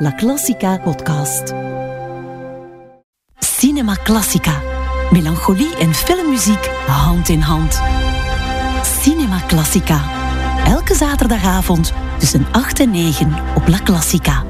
La Classica podcast. Cinema Classica. Melancholie en filmmuziek hand in hand. Cinema Classica. Elke zaterdagavond tussen 8 en 9 op La Classica.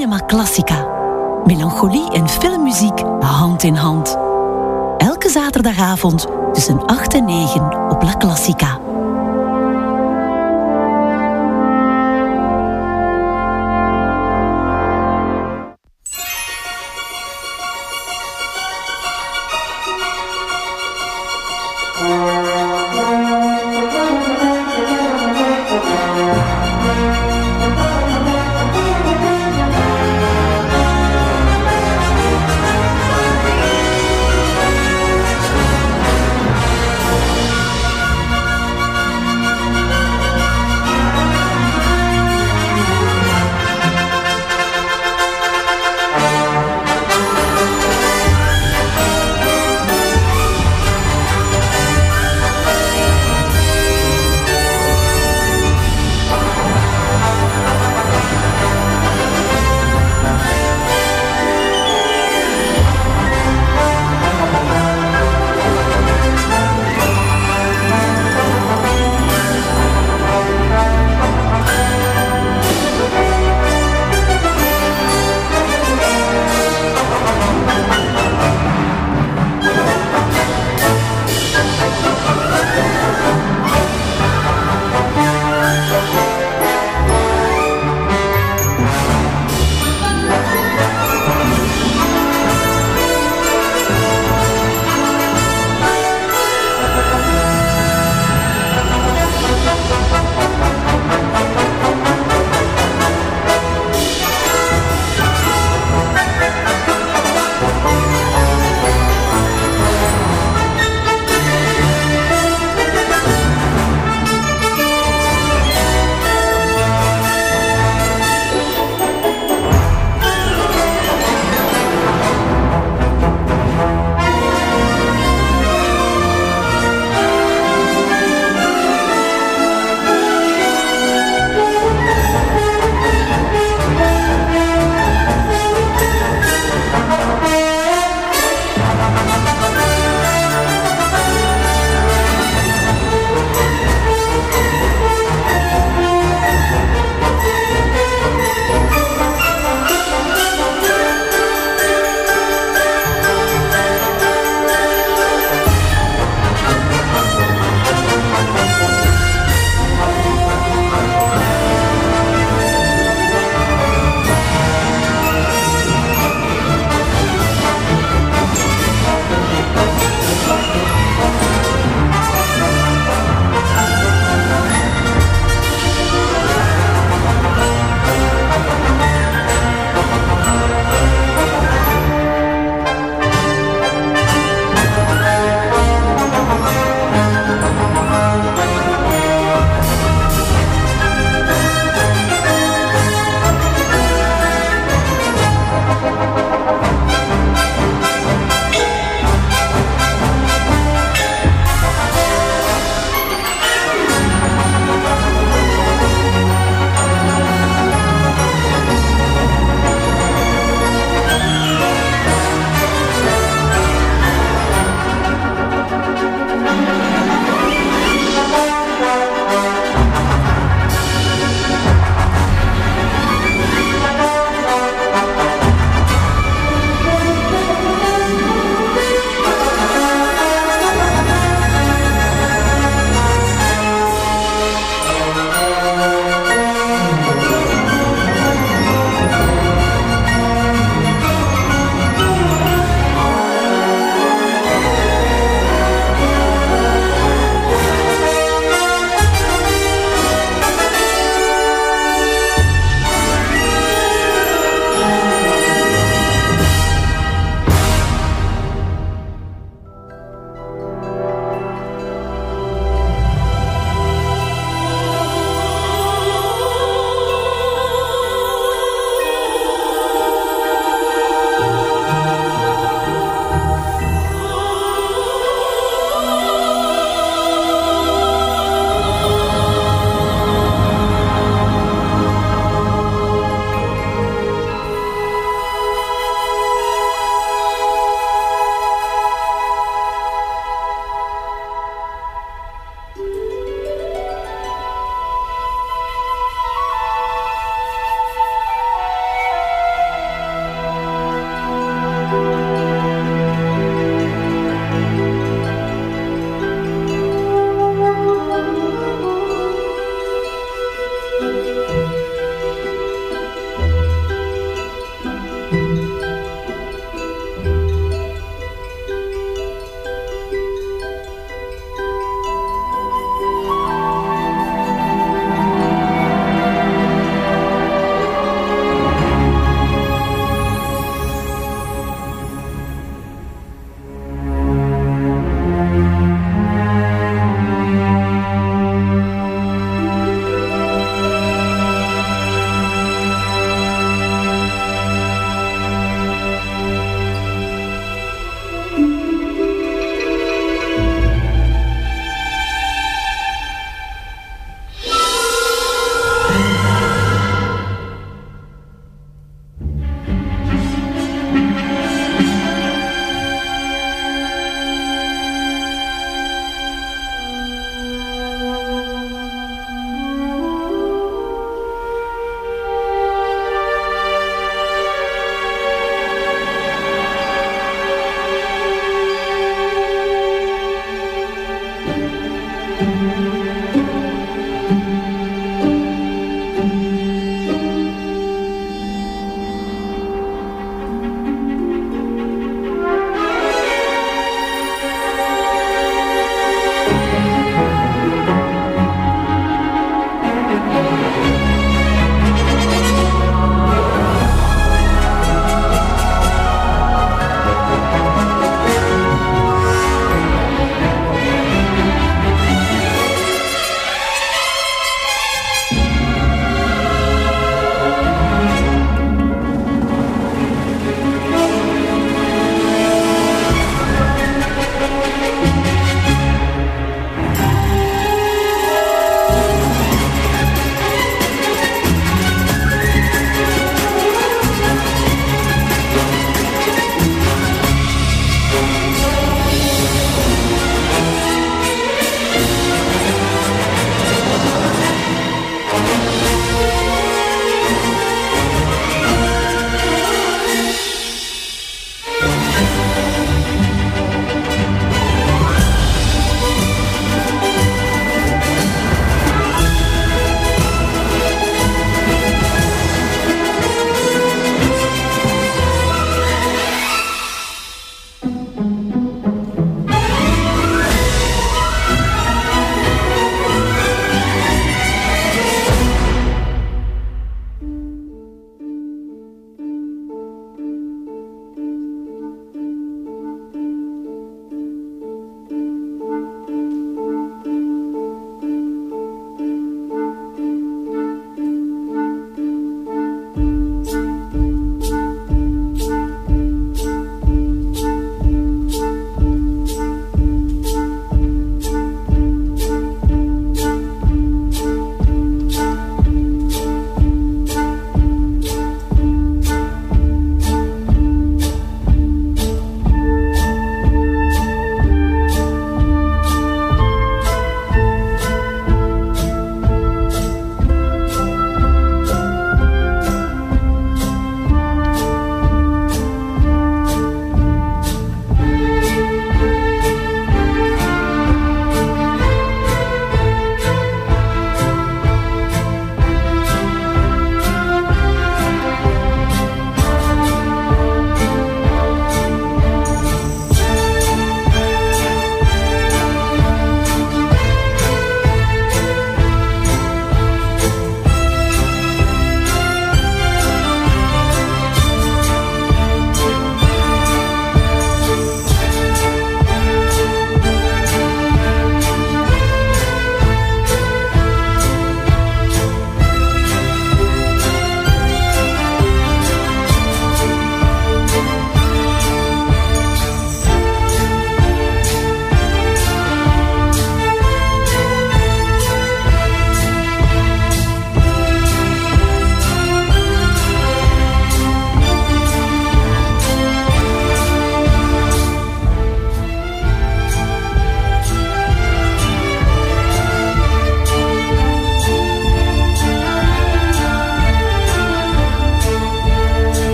Cinema Classica. Melancholie en filmmuziek hand in hand. Elke zaterdagavond tussen 8 en 9 op La Classica.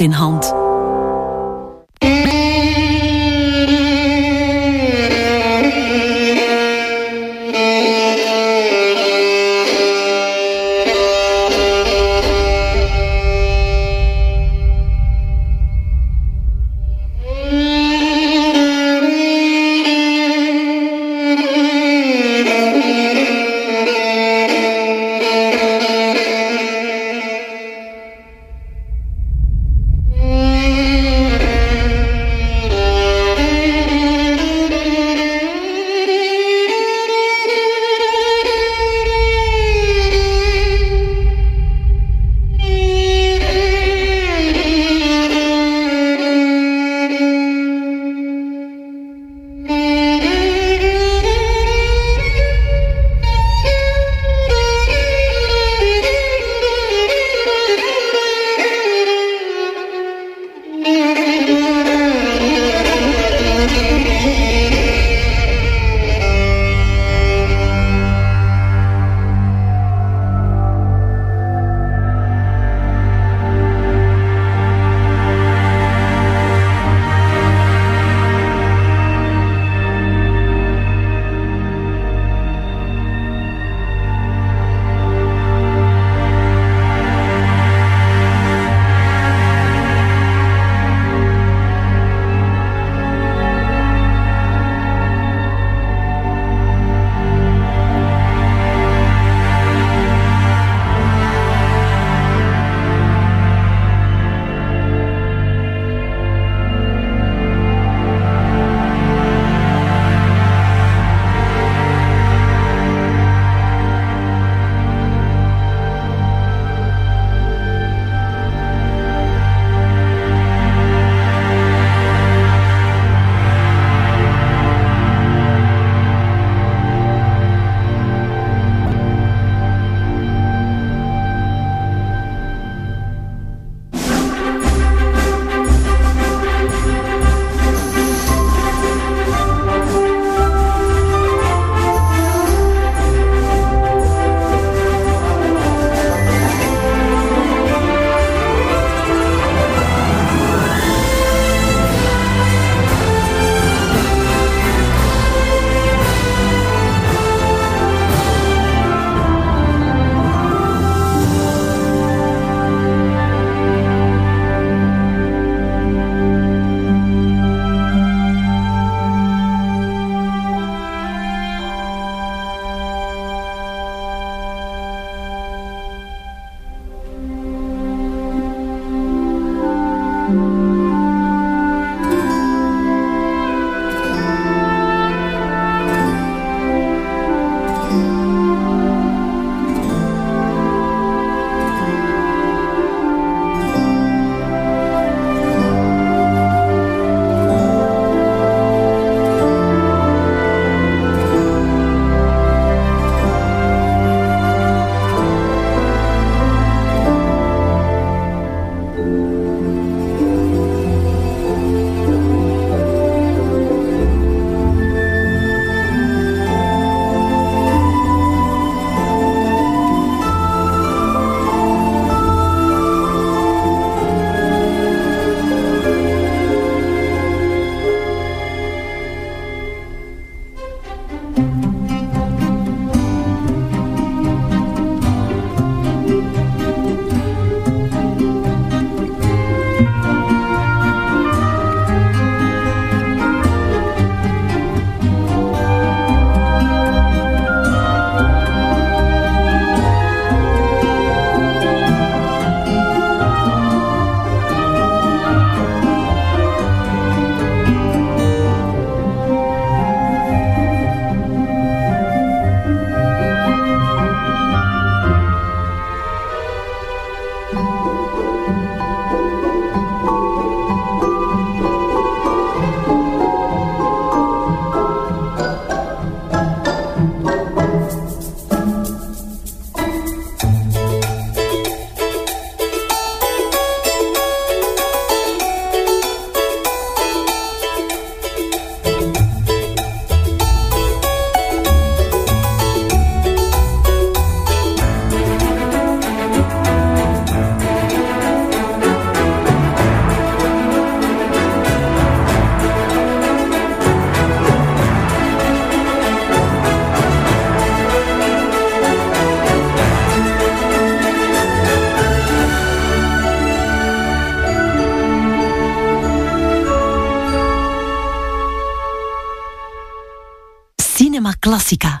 In hand. Cinema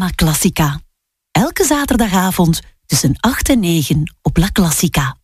Cinema Classica. Elke zaterdagavond tussen 8 en 9 op La Classica.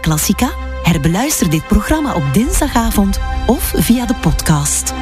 Classica? Herbeluister dit programma op dinsdagavond of via de podcast.